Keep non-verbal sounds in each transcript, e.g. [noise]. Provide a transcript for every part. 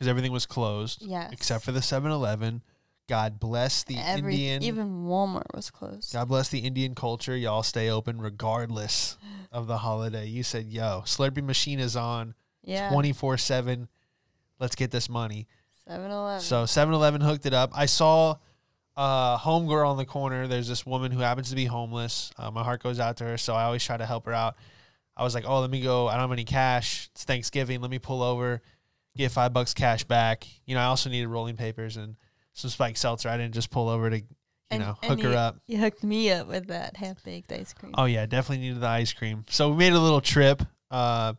because everything was closed Yes. except for the 7-Eleven. God bless the Every, Indian. Even Walmart was closed. God bless the Indian culture. Y'all stay open regardless of the holiday. You said, "Yo, Slurpee machine is on Yeah. twenty four seven. Let's get this money." 7 Eleven. So 7-Eleven hooked it up. I saw uh homegirl on the corner. There's this woman who happens to be homeless. Uh, my heart goes out to her, so I always try to help her out. I was like, "Oh, let me go. I don't have any cash. It's Thanksgiving. Let me pull over, get five bucks cash back." You know, I also needed rolling papers and some spike seltzer. I didn't just pull over to, you And- know, hook her you- up. You hooked me up with that half baked ice cream. Oh yeah, definitely needed the ice cream. So we made a little trip. Uh,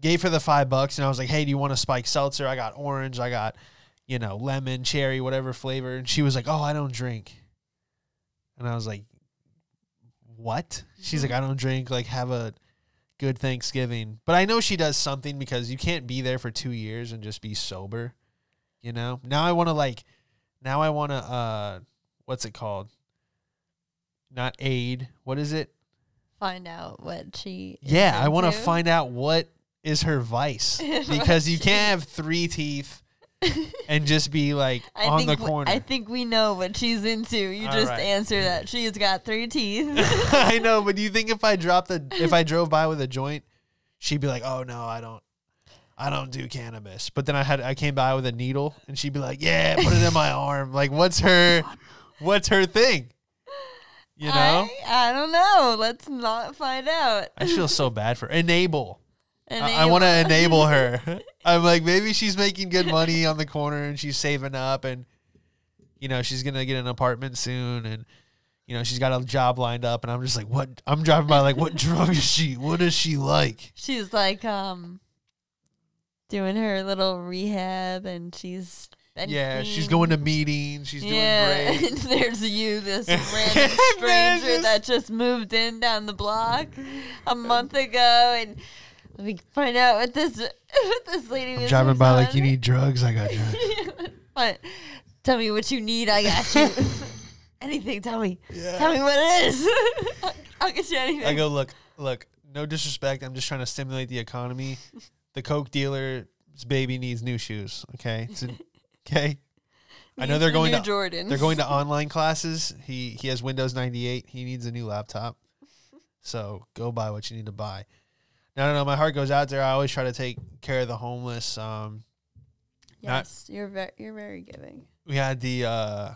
gave her the five bucks, and I was like, "Hey, do you want a spike seltzer? I got orange. I got, you know, lemon, cherry, whatever flavor." And she was like, "Oh, I don't drink." And I was like, "What?" She's like, "I don't drink. Like, have a good Thanksgiving." But I know she does something because you can't be there for two years and just be sober. You know. Now I want to like. Now I want to. uh What's it called? Not aid. What is it? Find out what she. Yeah, I want to find out what is her vice [laughs] because you can't have three teeth [laughs] and just be like I on think the corner. I think we know what she's into. You All just right. answer that she's got three teeth. [laughs] I know, but do you think if I dropped the if I [laughs] drove by with a joint, she'd be like, "Oh no, I don't, I don't do cannabis." But then I had I came by with a needle, and she'd be like, "Yeah, put it in my arm." Like, what's her, what's her thing? You know, I, I don't know. Let's not find out. I, feel so bad for enable. And I, I want to enable her. I'm like, maybe she's making good money on the corner and she's saving up, and you know she's gonna get an apartment soon, and you know she's got a job lined up, and I'm just like, what? I'm driving by like, what drug is she? What is she like? She's like um doing her little rehab, and she's yeah, she's going to meetings. She's yeah, doing great. [laughs] and there's you, this [laughs] random stranger just- that just moved in down the block a month ago, and let me find out what this [laughs] what this lady I'm was driving by like, you need drugs. I got drugs. [laughs] But tell me what you need. I got you. [laughs] anything. Tell me. Yeah. Tell me what it is. I'll, I'll get you anything. I go, look, look, no disrespect. I'm just trying to stimulate the economy. The Coke dealer's baby needs new shoes. Okay. It's a- okay. I know Needs they're the going new to Jordans. they're going to online classes. He he has Windows 98. He needs a new laptop. So go buy what you need to buy. No, no, no. My heart goes out there. I always try to take care of the homeless. Um, not- Yes, you're very you're very giving. we had the uh,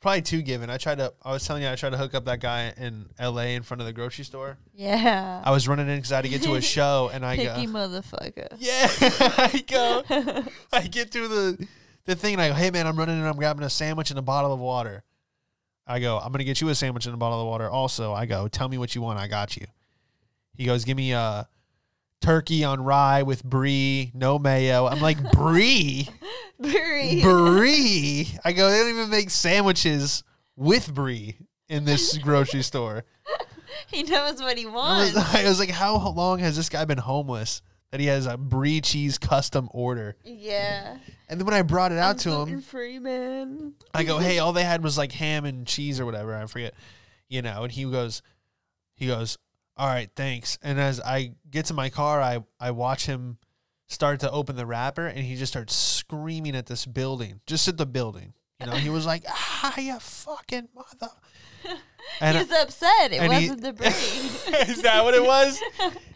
probably two given. I tried to. I was telling you, I tried to hook up that guy in L.A. in front of the grocery store. Yeah. I was running in because I had to get to a [laughs] show, and I Picky go, motherfucker. yeah, [laughs] I go, [laughs] I get to the the thing, and I go, hey man, I'm running in, I'm grabbing a sandwich and a bottle of water. I go, I'm gonna get you a sandwich and a bottle of water. Also, I go, tell me what you want, I got you. He goes, give me a turkey on rye with brie, no mayo. I'm like, [laughs] brie, brie. brie. I go, they don't even make sandwiches with brie in this grocery [laughs] store. he knows what he I wants. was, [laughs] I was like, how long has this guy been homeless that he has a brie cheese custom order? yeah. And then when I brought it out to him, Free man. I go, hey, all they had was like ham and cheese or whatever. I forget, you know. And he goes, he goes, all right, thanks. And as I get to my car, I I watch him start to open the wrapper, and he just starts screaming at this building, just at the building. You know, he was like, [laughs] ah, you fucking mother. [laughs] And He's upset. It wasn't the [laughs] brie. is that what it was?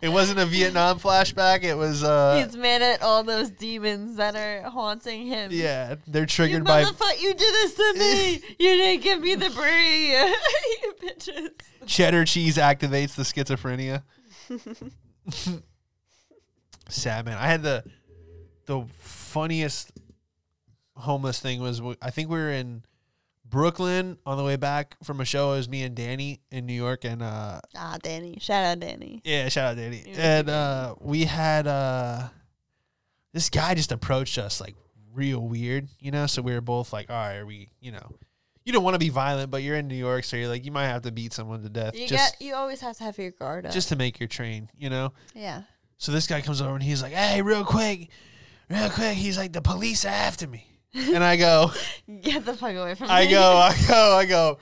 It wasn't a Vietnam flashback. It was uh He's mad at all those demons that are haunting him. yeah, they're You triggered by motherfucker, you did this to me. you didn't give me the brie. Bitches. cheddar cheese activates the schizophrenia. [laughs] Sad man. I had the the funniest homeless thing was I think we were in Brooklyn on the way back from a show. It was me and Danny in New York, and uh, Ah, Danny. Shout out Danny. yeah, shout out Danny. You know, And uh, we had uh, this guy just approached us like real weird, you know. So we were both like, all right, are we, you know, you don't want to be violent, but you're in New York, so you're like, you might have to beat someone to death You just got. You always have to have your guard up. just to make your train, you know. yeah. So this guy comes over and he's like, "Hey, real quick, real quick." He's like, "The police are after me," and I go, [laughs] Get the fuck away from me. I me. go, [laughs] I go, I go.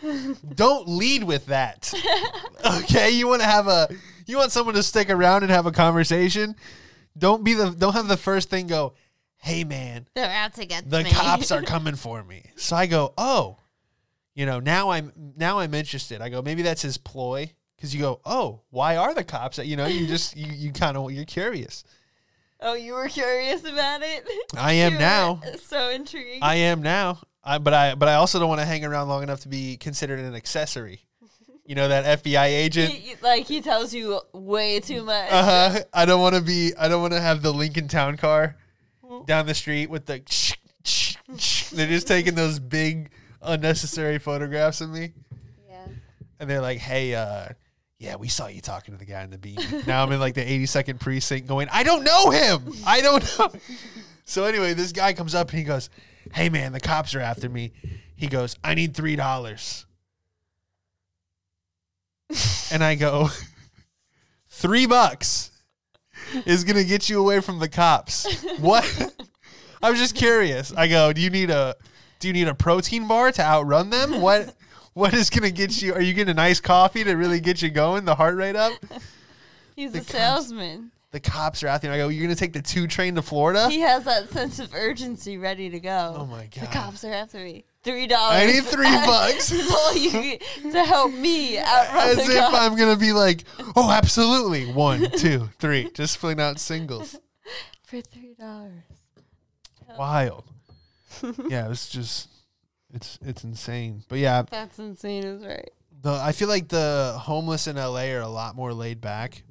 Don't lead with that. [laughs] Okay, you want to have a, you want someone to stick around and have a conversation. Don't be the, don't have the first thing go. hey man, They're out to get the me. cops are coming for me. So I go, oh, you know, now I'm now I'm interested. I go, maybe that's his ploy because you go, oh, why are the cops? You know, you just you you kind of you're curious. oh, you were curious about it. I am [laughs] now. So intrigued. I am now. I, but I but I also don't want to hang around long enough to be considered an accessory. You know that FBI agent. He- like he tells you way too much. Uh-huh. I don't want to be. I don't want to have the Lincoln Town car down the street with the. [laughs] They're just taking those big unnecessary photographs of me, Yeah. and they're like, "Hey, uh, yeah, we saw you talking to the guy in the beam." now I'm in like the 82nd precinct, going, "I don't know him. I don't know." so anyway, this guy comes up and he goes, "Hey, man, the cops are after me." He goes, "I need three dollars," and I go, [laughs] three bucks." is gonna get you away from the cops. What? [laughs] I was just curious. I go, do you need a do you need a protein bar to outrun them? What [laughs] what is gonna get you? Are you getting a nice coffee to really get you going, the heart rate up? [laughs] He's The a cops- salesman. The cops are out there. I go, you're gonna take the two train to Florida? He has that sense of urgency ready to go. Oh my god! The cops are after me. Three dollars. I need three [laughs] bucks. Is all you get to help me outrun As if cops. I'm gonna be like, oh, absolutely, one, two, three, just filling out singles. for three dollars. Wild. [laughs] Yeah, it's just, it's it's insane. But yeah, That's insane, is right. The I feel like the homeless in LA are a lot more laid back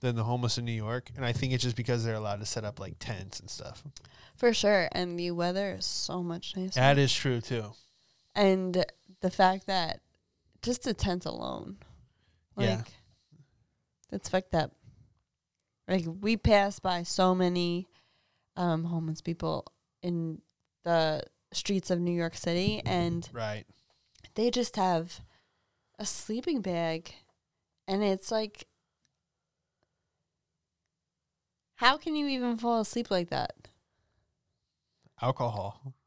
than the homeless in New York, and I think it's just because they're allowed to set up like tents and stuff. For sure. And the weather is so much nicer. That is true too. and the fact that just the tent alone, like, Yeah. it's fucked up. Like we pass by so many um, homeless people in the streets of New York City, and Right. they just have a sleeping bag, and it's like, how can you even fall asleep like that? Alcohol. [laughs]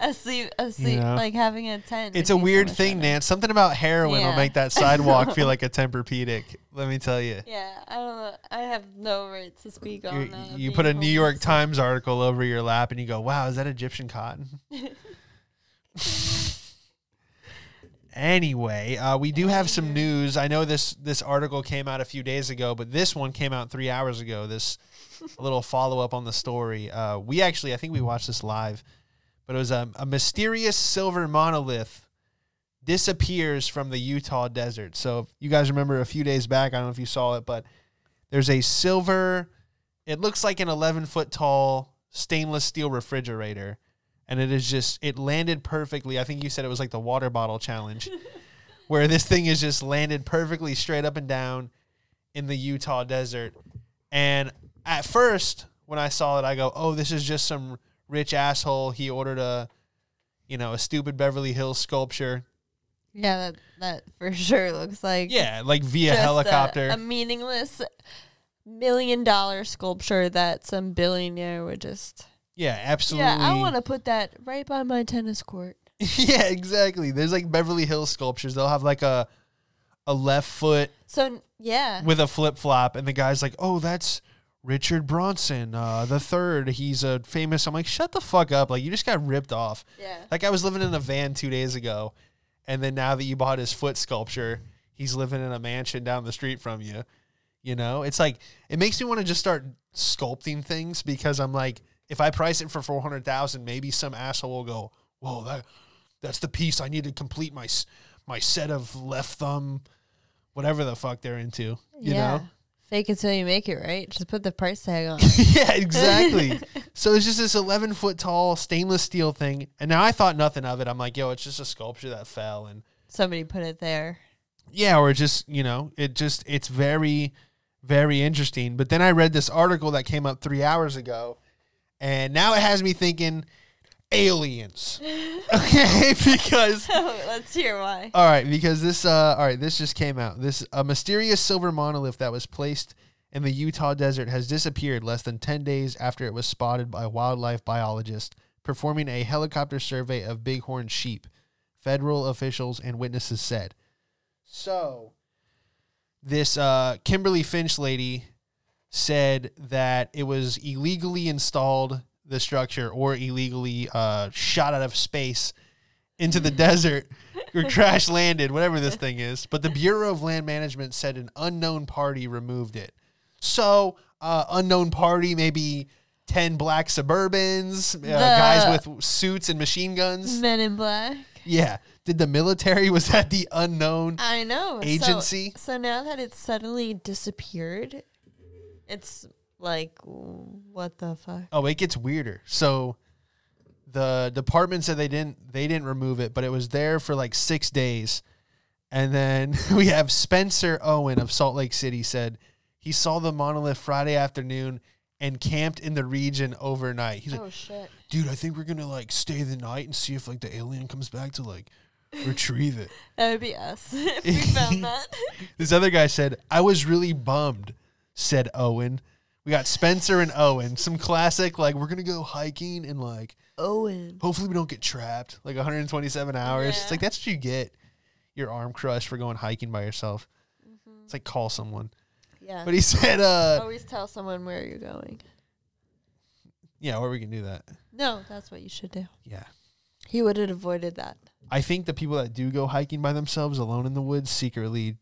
asleep, asleep, know? like having a tent. It's a so weird thing. Nance. Something about heroin will make that sidewalk feel like a [laughs] Tempur-Pedic. Let me tell you. Yeah, I don't know. I have no right to speak on You, that. you put a New York. Times article over your lap and you go, "Wow, is that Egyptian cotton?" [laughs] anyway, uh, we do have some news. I know this this article came out a few days ago, but this one came out three hours ago. This [laughs] little follow up on the story. Uh, we actually, I think we watched this live, but it was a, a mysterious silver monolith disappears from the Utah desert. So if you guys remember a few days back, I don't know if you saw it, but there's a silver. It looks like an 11 foot tall stainless steel refrigerator, and it is just it landed perfectly. I think you said it was like the water bottle challenge, [laughs] where this thing is just landed perfectly straight up and down in the Utah desert. And at first, when I saw it, I go, "Oh, this is just some rich asshole. He ordered a, you know, a stupid Beverly Hills sculpture. Yeah, that that for sure looks like Yeah, like via just a- helicopter. A, meaningless million dollar sculpture that some billionaire would just. yeah, absolutely. Yeah, I want to put that right by my tennis court. [laughs] yeah, exactly. There's like Beverly Hills sculptures. They'll have like a a left foot So yeah, with a flip flop, and the guy's like, "Oh, that's Richard Bronson, uh, the third. He's a famous." I'm like, "Shut the fuck up! Like you just got ripped off." yeah. That guy was living in a van two days ago, and then now that you bought his foot sculpture, he's living in a mansion down the street from you. You know, it's like it makes me want to just start sculpting things because I'm like, if I price it for four hundred thousand, maybe some asshole will go, "Whoa, that that's the piece I need to complete my my set of left thumb, whatever the fuck they're into." You yeah. know? Fake until you make it, right? Just put the price tag on. [laughs] yeah, exactly. so it's just this 11 foot tall stainless steel thing. And now I thought nothing of it. I'm like, yo, it's just a sculpture that fell. And Somebody put it there. yeah, or just, you know, it just, it's very, very interesting. But then I read this article that came up three hours ago. And now it has me thinking aliens. okay. [laughs] because. [laughs] Let's hear why. All right, because this uh all right, this just came out. This a mysterious silver monolith that was placed in the Utah desert has disappeared less than 10 days after it was spotted by wildlife biologists performing a helicopter survey of bighorn sheep. Federal officials and witnesses said. So, this uh Kimberly Finch lady said that it was illegally installed the structure or illegally uh, shot out of space into the desert or [laughs] crash landed, whatever this thing is. But the Bureau of Land Management said an unknown party removed it. So, uh, unknown party, maybe 10 black Suburbans, uh, guys with suits and machine guns. Men in Black. Yeah. Did the military, [laughs] was that the unknown I know. so- agency? So, now that it's suddenly disappeared, it's like, what the fuck? Oh, it gets weirder. So the department said they didn't they didn't remove it, but it was there for like six days. And then [laughs] we have Spencer Owen of Salt Lake City said he saw the monolith Friday afternoon and camped in the region overnight. He's like, Oh, shit. dude, I think we're gonna like stay the night and see if like the alien comes back to like retrieve it. [laughs] That would be us [laughs] if we found that. This other guy said, I was really bummed, said Owen. We got Spencer and Owen. Some classic, like, we're going to go hiking and, like, Owen. hopefully we don't get trapped. Like, 127 hours. It's Yeah. like, that's what you get. Your arm crushed for going hiking by yourself. It's like, call someone. Yeah. But he said, uh, [laughs] Always tell someone where you're going. yeah, or we can do that. No, that's what you should do. Yeah. He would have avoided that. I think the people that do go hiking by themselves alone in the woods secretly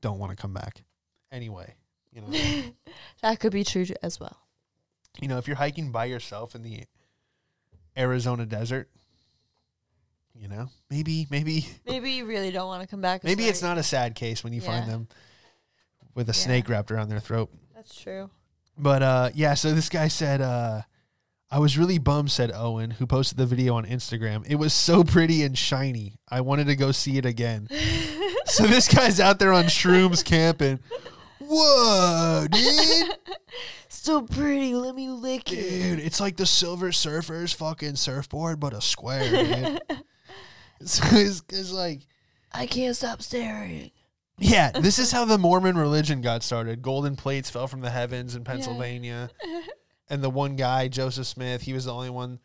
don't want to come back. Anyway, you know. [laughs] that could be true as well. you know, if you're hiking by yourself in the Arizona desert, you know, maybe, maybe, [laughs] Maybe you really don't want to come back. maybe it's not a sad case when you find them with a Yeah. snake wrapped around their throat. That's true. But uh, yeah, so this guy said, uh, I was really bummed, said Owen, who posted the video on Instagram. It was so pretty and shiny. I wanted to go see it again. [laughs] so this guy's out there on shrooms camping. Whoa, dude. [laughs] So pretty. Let me lick it. Dude, it's like the Silver Surfer's fucking surfboard, but a square, dude. [laughs] so it's, it's like, I can't stop staring. yeah, this is [laughs] how the Mormon religion got started. Golden plates fell from the heavens in Pennsylvania. And the one guy, Joseph Smith, he was the only one,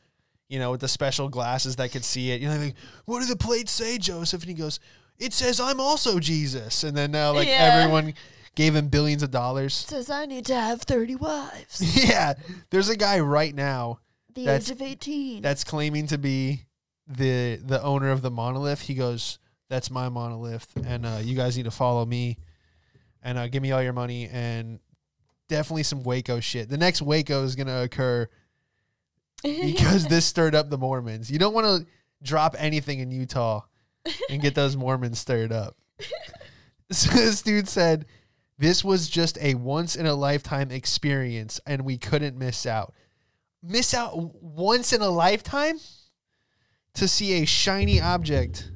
you know, with the special glasses that could see it. You know, like, what do the plates say, Joseph? And he goes, it says I'm also Jesus. And then now, like, Yeah. everyone gave him billions of dollars. [laughs] Says I need to have 30 wives. [laughs] yeah, there's a guy right now The That's- age of 18. that's claiming to be the the owner of the monolith. He goes, "That's my monolith, and uh, you guys need to follow me, and uh, give me all your money, and definitely some Waco shit. The next Waco is gonna occur because [laughs] this stirred up the Mormons. You don't want to drop anything in Utah and get those Mormons stirred up. So this dude said, "This was just a once in a lifetime experience, and we couldn't miss out. Miss out once in a lifetime to see a shiny object."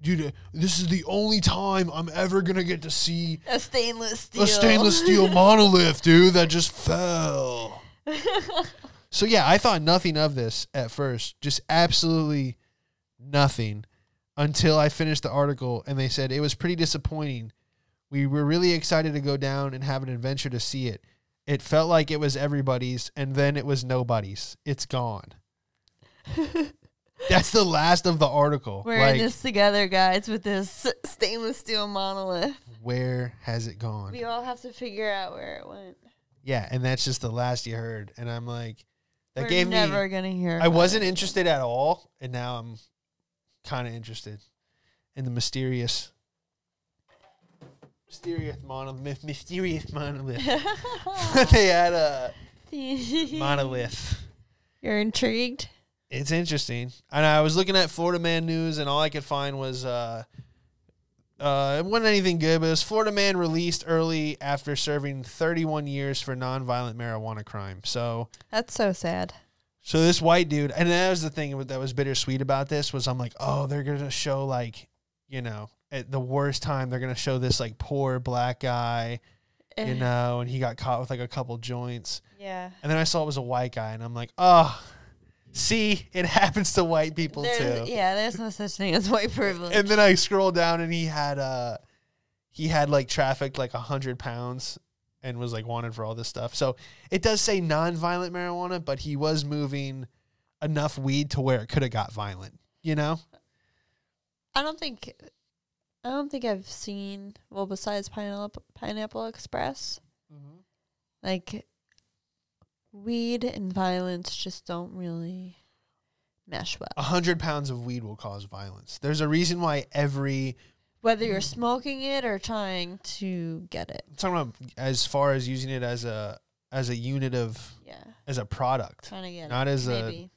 Dude, uh, this is the only time I'm ever gonna get to see a stainless steel. a stainless steel [laughs] monolith, dude, that just fell. [laughs] so yeah, I thought nothing of this at first, just absolutely nothing until I finished the article and they said it was pretty disappointing. We were really excited to go down and have an adventure to see it. It felt like it was everybody's and then it was nobody's. It's gone. [laughs] That's the last of the article. We're like, in this together, guys, with this stainless steel monolith. where has it gone? We all have to figure out where it went. Yeah, and that's just the last you heard. And I'm like, that We're gave never me. gonna hear. I wasn't it. interested at all, and now I'm kind of interested in the mysterious, mysterious monolith. Mysterious monolith. [laughs] [laughs] they had a [laughs] monolith. You're intrigued. It's interesting. And I was looking at Florida Man News, and all I could find was uh, uh, it wasn't anything good, but it was Florida Man released early after serving 31 years for nonviolent marijuana crime. So. That's so sad. So this white dude, and that was the thing that was bittersweet about this was I'm like, oh, they're gonna show like, you know, at the worst time they're gonna show this like poor black guy, you Eh, know, and he got caught with like a couple joints, Yeah. and then I saw it was a white guy, and I'm like, oh, see, it [laughs] happens to white people There's- too. Yeah, there's no such thing as white privilege. And then I scroll down, and he had uh, he had like trafficked like a hundred pounds. And was like wanted for all this stuff. So it does say non-violent marijuana, but he was moving enough weed to where it could have got violent. You know? I don't think I don't think I've seen well besides Pineapple Pineapple Express. Like weed and violence just don't really mesh well. A hundred pounds of weed will cause violence. There's a reason why every Whether you're smoking it or trying to get it. I'm talking about as far as using it as a as a unit of Yeah. as a product, Trying to get Not it. as a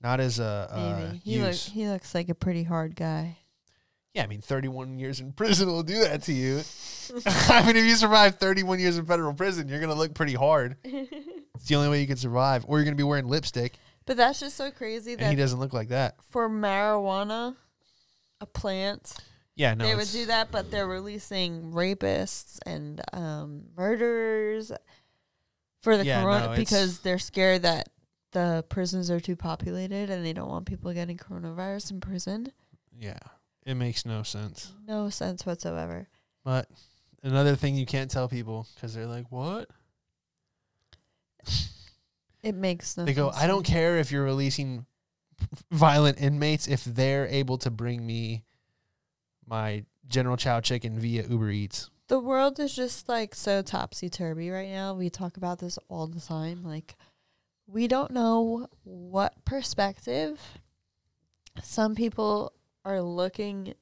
not as a uh, Maybe. he look, he looks like a pretty hard guy. Yeah, I mean, 31 years in prison will do that to you. [laughs] I mean, if you survive 31 years in federal prison, you're gonna look pretty hard. [laughs] It's the only way you can survive, or you're gonna be wearing lipstick, But that's just so crazy and he doesn't look like that. for marijuana, a plant, Yeah, no, they would do that, but they're releasing rapists and um, murderers for the Yeah, corona no, because they're scared that the prisons are too populated and they don't want people getting coronavirus in prison. Yeah, it makes no sense. No sense whatsoever. But another thing you can't tell people because they're like, "What?" It makes no. They go, sense "I don't care if you're releasing violent inmates if they're able to bring me my General Chow chicken via Uber Eats." The world is just like so topsy turvy right now. We talk about this all the time. Like, we don't know what perspective some people are looking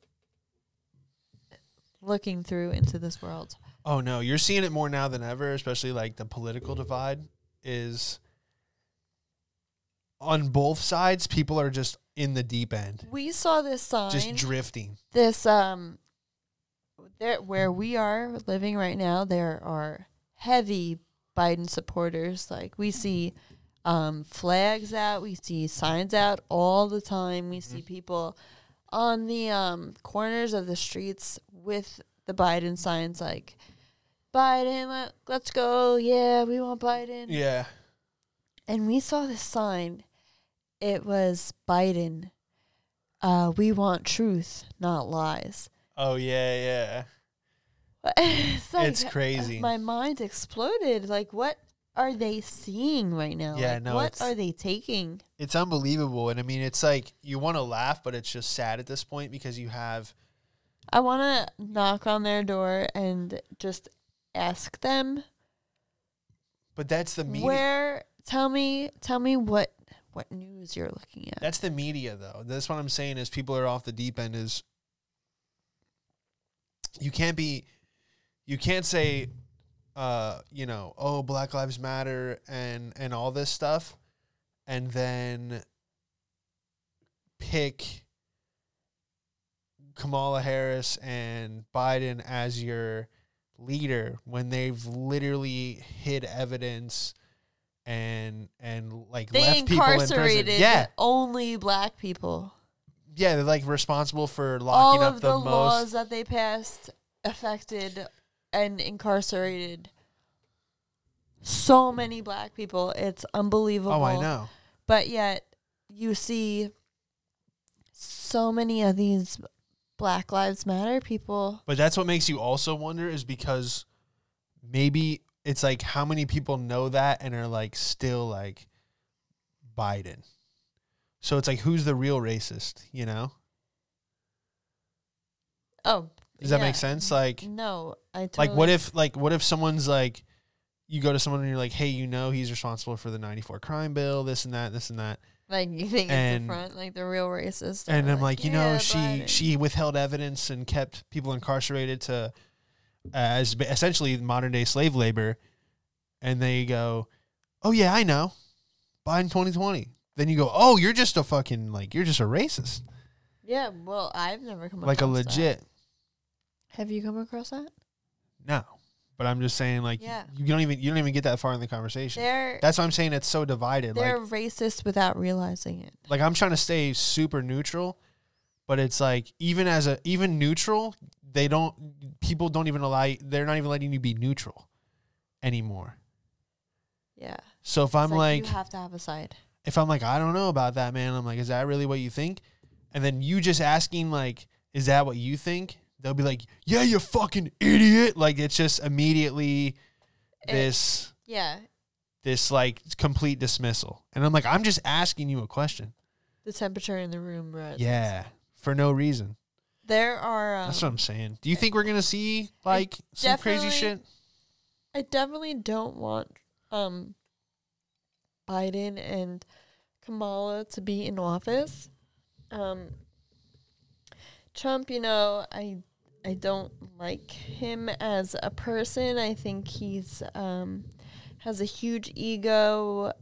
looking through into this world. Oh no, you're seeing it more now than ever, especially like the political divide is on both sides. People are just in the deep end, We saw this sign. just drifting. this um there where we are living right now there are heavy biden supporters like we see um flags out we see signs out all the time we see people on the um corners of the streets with the biden signs like biden let, let's go yeah we want biden Yeah, and we saw this sign. It was Biden. Uh, we want truth, not lies. Oh yeah, yeah. [laughs] it's, like, It's crazy. My mind exploded. Like, what are they seeing right now? Yeah, Like, no, What are they taking? It's unbelievable, and I mean, it's like you want to laugh, but it's just sad at this point because you have I want to knock on their door and just ask them But that's the media. where. Tell me, tell me what what news you're looking at. That's the media, though. That's what I'm saying. Is people are off the deep end. Is you can't be, you can't say, uh, you know, oh, Black Lives Matter and and all this stuff, and then pick Kamala Harris and Biden as your leader when they've literally hid evidence and and like they left people in prison. incarcerated Yeah, only black people. yeah, they're like responsible for all locking up of the, the, most. laws that they passed affected and incarcerated so many black people. It's unbelievable. oh, I know. But yet you see so many of these Black Lives Matter people. But that's what makes you also wonder is because maybe it's like how many people know that and are like still like Biden. So it's like who's the real racist, you know? Oh, Does that yeah. make sense? Like No, I totally like what if like what if someone's like you go to someone and you're like, "Hey, you know he's responsible for the 94 crime bill, this and that, this and that." like you think it's and- the front, like the real racist. and I'm like, you know, she she withheld evidence and kept people incarcerated to uh, as essentially modern day slave labor, and they go, oh yeah, I know, Biden 2020. Then you go, oh, you're just a fucking like you're just a racist, Yeah, well, I've never come like a legit. that. Have you come across that? no. But I'm just saying, like, Yeah. you don't even you don't even get that far in the conversation. They're That's why I'm saying it's so divided. they're Like, racist without realizing it. like I'm trying to stay super neutral, but it's like even as a even neutral, they don't people don't even allow they're not even letting you be neutral anymore. Yeah. So if It's I'm like, you have to have a side. if I'm like I don't know about that man, I'm like is that really what you think? And then you just asking like is that what you think? They'll be like, "Yeah, you fucking idiot." Like it's just immediately It- this Yeah. this like complete dismissal. And I'm like, "I'm just asking you a question." The temperature in the room rises. Yeah, for no reason. There are um, That's what I'm saying. Do you think we're gonna see like some crazy shit? I definitely don't want um Biden and Kamala to be in office. Um Trump, you know, I I don't like him as a person. I think he's um has a huge ego.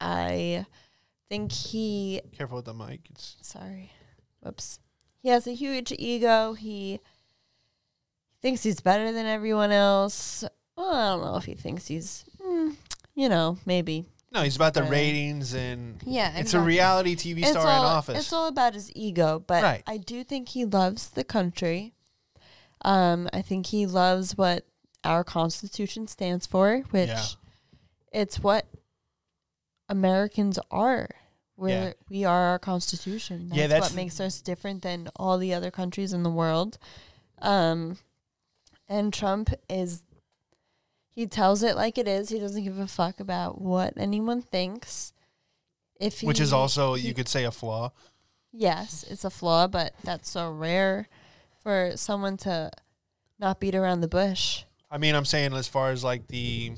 I think he Careful with the mic. It's sorry. Whoops. He has a huge ego. He thinks he's better than everyone else. Well, I don't know if he thinks he's, mm, you know, maybe. no, he's about the ratings and Yeah, it's a reality TV star all, in office. It's all about his ego, but Right. I do think he loves the country. Um, I think he loves what our Constitution stands for, which Yeah. it's what Americans are. We're, Yeah. We are our Constitution. That's, Yeah, that's what makes us different than all the other countries in the world. Um, and Trump is, he tells it like it is. He doesn't give a fuck about what anyone thinks. If which is also he- you could say a flaw. Yes, it's a flaw, but that's so rare for someone to not beat around the bush. I mean, I'm saying as far as like the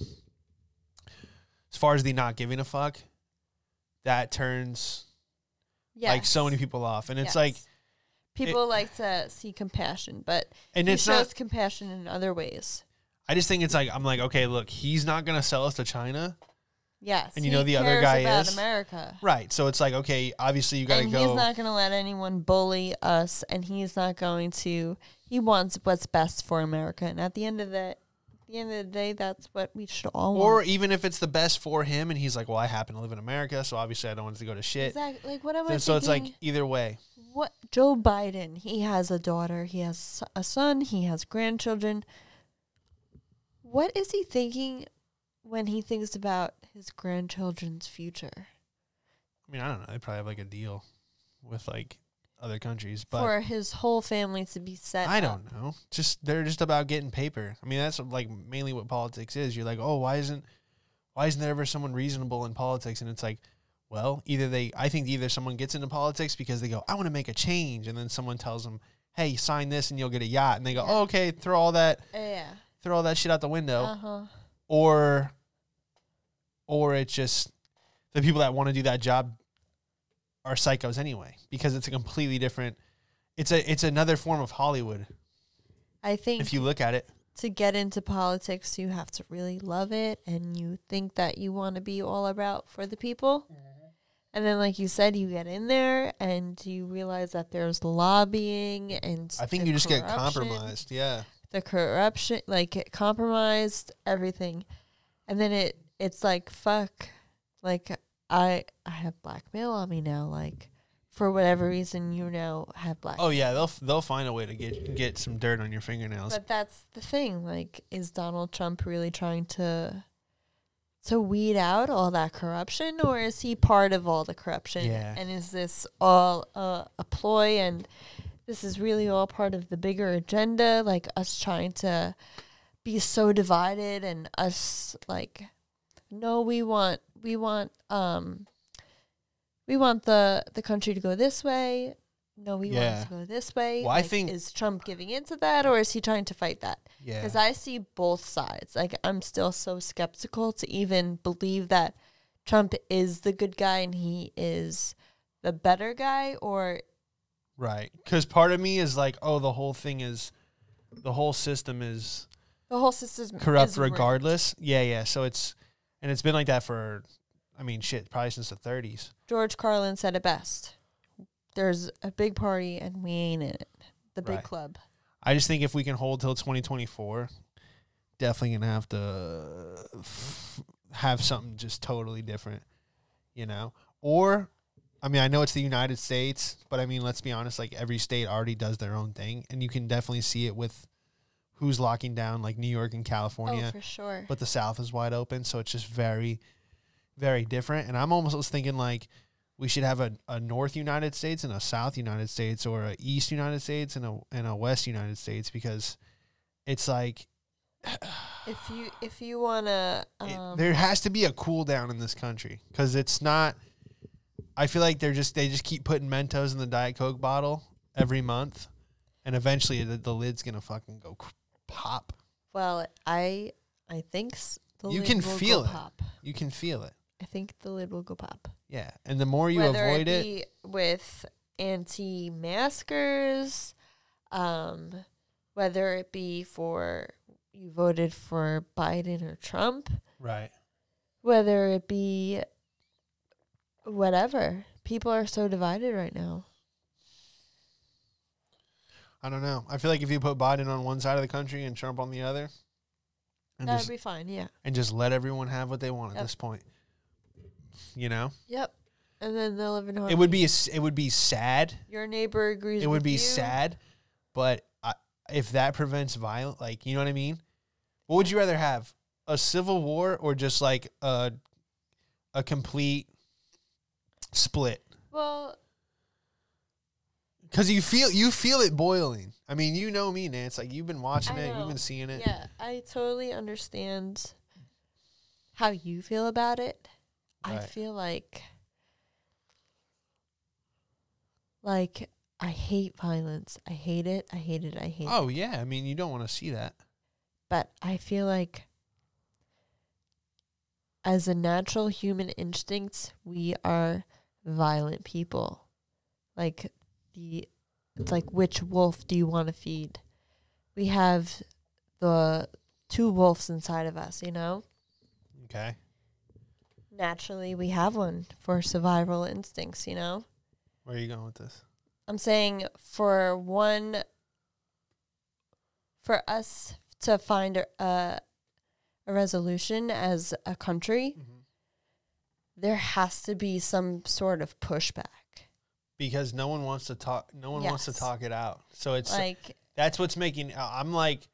as far as the not giving a fuck, that turns Yes. like so many people off, and it's Yes. like, people like to see compassion, but and it's shows not. compassion in other ways. I just think it's like I'm like, okay, look, he's not gonna sell us to China, Yes, And you know the other guy about is? America, right? So it's like, okay, obviously you got to go. he's not going to let anyone bully us, and he's not going to. He wants what's best for America, and at the end of the, the end of the day, that's what we should all or want. even if it's the best for him, and he's like, well, I happen to live in America, so obviously I don't want to go to shit. Exactly. Like what am I so it's like either way. what Joe Biden, he has a daughter, he has a son, he has grandchildren. What is he thinking when he thinks about his grandchildren's future? I mean, I don't know. They probably have like a deal with like other countries, but For his whole family to be set I up. don't know. Just they're just about getting paper. I mean, that's like mainly what politics is. You're like, oh, why isn't why isn't there ever someone reasonable in politics? And it's like, well, either they, I think either someone gets into politics because they go, I want to make a change, and then someone tells them, hey, sign this and you'll get a yacht, and they go, Yeah. oh, okay, throw all that, Yeah. throw all that shit out the window, Uh-huh. or, or it's just the people that want to do that job are psychos anyway because it's a completely different. It's a it's another form of Hollywood I think if you look at it. to get into politics, you have to really love it and you think that you want to be all about for the people. Mm-hmm. And then, like you said, you get in there and you realize that there's lobbying and I think you just get compromised. Yeah. The corruption, like it compromised everything, and then it it's like fuck, like I I have blackmail on me now. Like for whatever reason, you now have black. Oh yeah, they'll f- they'll find a way to get get some dirt on your fingernails. But that's the thing. Like, is Donald Trump really trying to to weed out all that corruption, or is he part of all the corruption? Yeah. And is this all uh, a ploy? And this is really all part of the bigger agenda, like us trying to be so divided, and us like, no, we want we want um we want the the country to go this way. No, we want Yeah. it to go this way. Well, I think- is Trump giving into that, or is he trying to fight that? yeah. Because I see both sides. Like I'm still so skeptical to even believe that Trump is the good guy and he is the better guy, or right. Cuz part of me is like, oh, the whole thing is the whole system is the whole system corrupt rigged. regardless. Yeah, yeah. So it's and it's been like that for I mean, shit, probably since the 30s. George Carlin said it best. There's a big party and we ain't in it. The big Right. club. I just think if we can hold till 2024, definitely going to have to f- have something just totally different, you know? Or I mean, I know it's the United States, but I mean, let's be honest, like every state already does their own thing and you can definitely see it with who's locking down like New York and California. Oh, for sure. but the South is wide open, so it's just very, very different. And I'm almost thinking like we should have a, a North United States and a South United States, or a East United States and a and a West United States, because it's like [sighs] if you if you wanna it- um, there has to be a cool down in this country because it's not. I feel like they're just they just keep putting Mentos in the Diet Coke bottle every month, and eventually the, the lid's gonna fucking go pop. well, I I think s- the You lid can will go feel it. pop. You can feel it. I think the lid will go pop. Yeah. And the more you Whether avoid it it, be with anti-maskers, um, whether it be for you voted for Biden or Trump, right. whether it be whatever. People are so divided right now. I don't know. I feel like if you put Biden on one side of the country and Trump on the other, and That'd just be fine. Yeah. and just let everyone have what they want at this point, you know, Yep. And then they'll live in harmony. it would be a it would be sad. Your neighbor agrees. It would be you. sad, but I, if that prevents violence, like you know what I mean. What would you rather have? A civil war or just like a a complete split? Well, Because you feel you feel it boiling. I mean, you know me, Nance. Like you've been watching I it, you've been seeing it. yeah, I totally understand how you feel about it. I feel like like I hate violence. I hate it. I hate it. I hate it. Oh yeah, I mean, you don't want to see that. But I feel like as a natural human instinct, we are violent people. Like the it's like which wolf do you want to feed? We have the two wolves inside of us, you know? Okay. Naturally, we have one for survival instincts, you know? Where are you going with this? I'm saying for one, for us to find a, a, a resolution as a country, mm-hmm. there has to be some sort of pushback. Because no one wants to talk. No one wants to talk it out. So it's Like, that's what's making. uh, I'm like,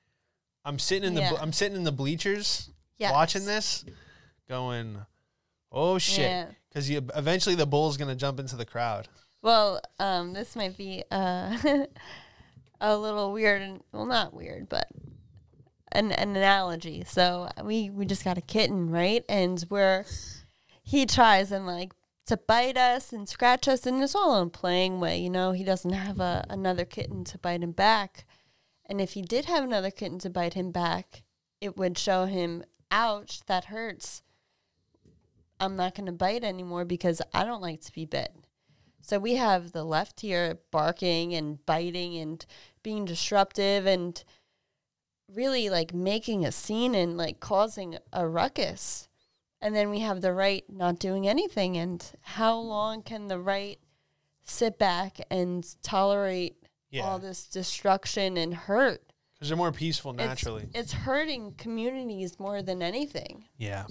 I'm sitting in the. Yeah. I'm sitting in the bleachers yes. watching this, going, "Oh shit!" Yeah. Because you eventually the bull's gonna jump into the crowd. Well, um, this might be uh, [laughs] a little weird, and well, not weird, but an, an analogy. So we we just got a kitten, right? And where he tries and like to bite us and scratch us, and it's all in a playing way, you know. He doesn't have a another kitten to bite him back, and if he did have another kitten to bite him back, it would show him, "Ouch, that hurts." I'm not going to bite anymore because I don't like to be bit. So we have the left here barking and biting and being disruptive and really like making a scene and like causing a ruckus. And then we have the right not doing anything. And how long can the right sit back and tolerate Yeah. all this destruction and hurt? Because they're more peaceful It's- naturally. it's hurting communities more than anything yeah.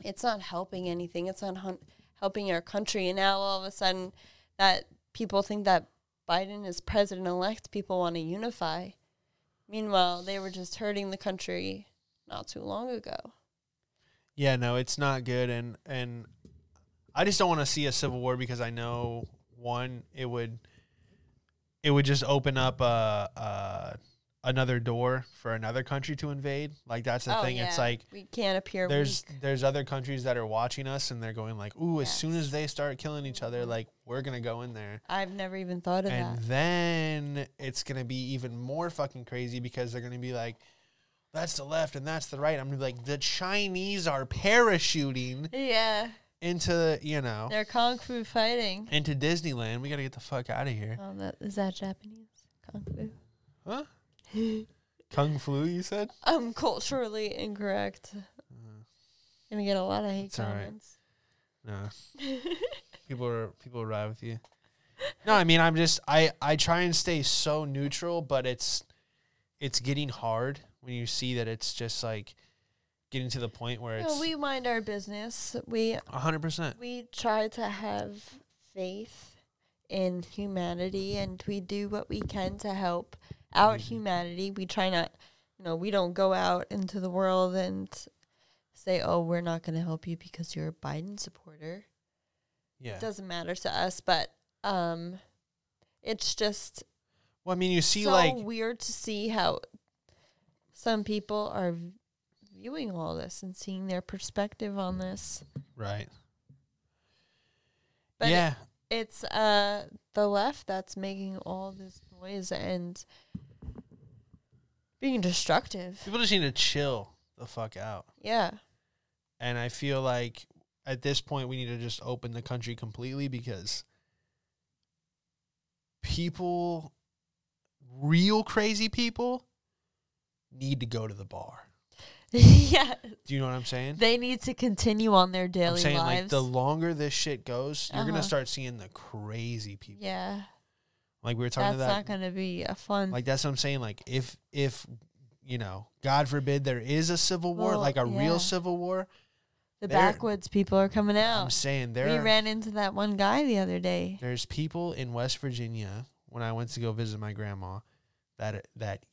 it's not helping anything. It's not hun- helping our country. And now all of a sudden, that people think that Biden is president elect, people want to unify. Meanwhile, they were just hurting the country not too long ago. Yeah, no, it's not good, and and I just don't want to see a civil war because I know one, it would, it would just open up a, a another door for another country to invade. Like that's the Oh, thing. It's like we can't appear there's weak. there's other countries that are watching us and they're going like, ooh, as soon as they start killing each other, mm-hmm. like we're gonna go in there. I've never even thought of And that. And then it's gonna be even more fucking crazy because they're gonna be like, that's the left and that's the right. I'm gonna be like, the Chinese are parachuting Yeah, into you know they're kung fu fighting. into Disneyland. We gotta get the fuck out of here. Oh, that is that Japanese kung fu? Huh? [laughs] Kung flu, you said? I'm culturally incorrect. Uh, gonna get a lot of hate It's all right. comments. No. [laughs] people are people ride with you. No, I mean I'm just I I try and stay so neutral, but it's it's getting hard when you see that it's just like getting to the point where it's No, we mind our business. We a hundred percent. we try to have faith in humanity and we do what we can to help out Mhm. humanity. We try not, you know, we don't go out into the world and say, oh, we're not going to help you because you're a Biden supporter. Yeah. It doesn't matter to us, but um, it's just Well, I mean you see so like weird to see how some people are viewing all this and seeing their perspective on this. right. But it- yeah. it's uh the left that's making all this noise and being destructive. People just need to chill the fuck out. Yeah. and I feel like at this point we need to just open the country completely because people, real crazy people, need to go to the bar. [laughs] yeah, Do you know what I'm saying? they need to continue on their daily I'm saying like the longer this shit goes, you're gonna Uh-huh. start seeing the crazy people. yeah, Like we were talking that's not to be a fun. Like that's what I'm saying. Like if if you know, God forbid there is a civil war, Well, like a yeah. real civil war. the they're- backwoods people are coming out. I'm saying there we are, ran into that one guy the other day. there's people in West Virginia when I went to go visit my grandma that that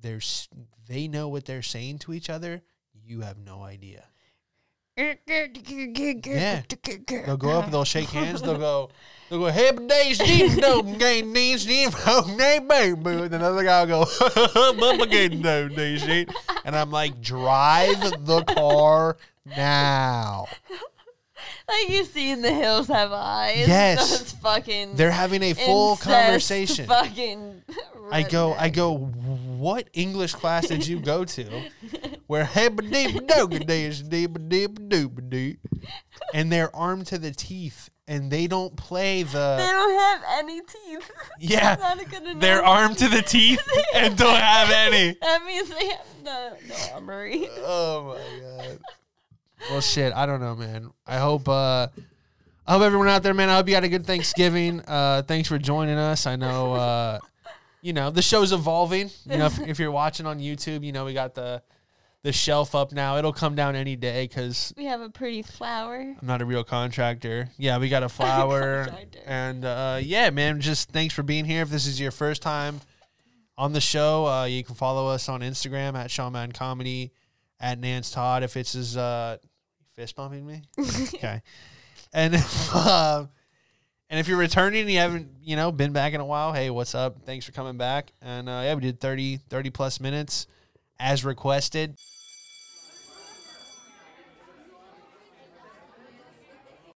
there's they know what they're saying to each other. You have no idea. Yeah, They'll go up and they'll shake [laughs] hands. They'll go, they'll go, hey, days, deep, no, knees, deep, oh, nay, baby. And another guy will go, mama, get no, days. And I'm like, drive the car now. Like you see in the hills have eyes. Yes. [laughs] Those fucking They're having a full incest conversation. Fucking. I go, I go, what English class did you go to? Where hebba deep doga days deep deep doop deep, and they're armed to the teeth, and they don't play the. They don't have any teeth. yeah. That's [laughs] not good enough. They're armed to the teeth [laughs] and don't have any. That means they have no, no armory. Oh my god. Well, shit. I don't know, man. I hope. uh I hope everyone out there, man. I hope you had a good Thanksgiving. [laughs] Uh Thanks for joining us. I know. uh You know the show's evolving. You know, if, if you're watching on YouTube, you know we got the the shelf up now. It'll come down any day because We have a pretty flower. I'm not a real contractor. Yeah, we got a [laughs] flower. And uh, yeah, man, just thanks for being here. If this is your first time on the show, uh, you can follow us on Instagram at Shawman Comedy, at Nance Todd. If it's his uh, fist bumping me, [laughs] okay. And if, [laughs] uh, and if you're returning, and you haven't you know been back in a while. Hey, what's up? Thanks for coming back. And uh, yeah, we did 30, 30 plus minutes as requested.